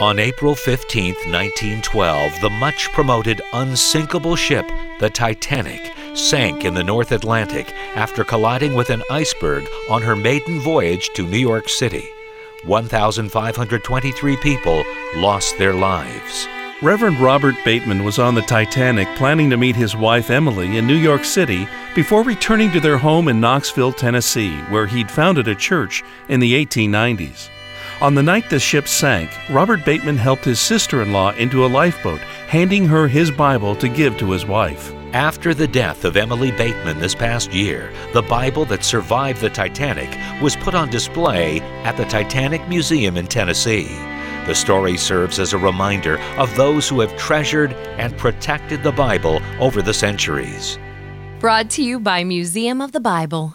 On April 15, 1912, the much promoted unsinkable ship, the Titanic, sank in the North Atlantic after colliding with an iceberg on her maiden voyage to New York City. 1,523 people lost their lives. Reverend Robert Bateman was on the Titanic planning to meet his wife Emily in New York City before returning to their home in Knoxville, Tennessee, where he'd founded a church in the 1890s. On the night the ship sank, Robert Bateman helped his sister in law into a lifeboat, handing her his Bible to give to his wife. After the death of Emily Bateman this past year, the Bible that survived the Titanic was put on display at the Titanic Museum in Tennessee. The story serves as a reminder of those who have treasured and protected the Bible over the centuries. Brought to you by Museum of the Bible.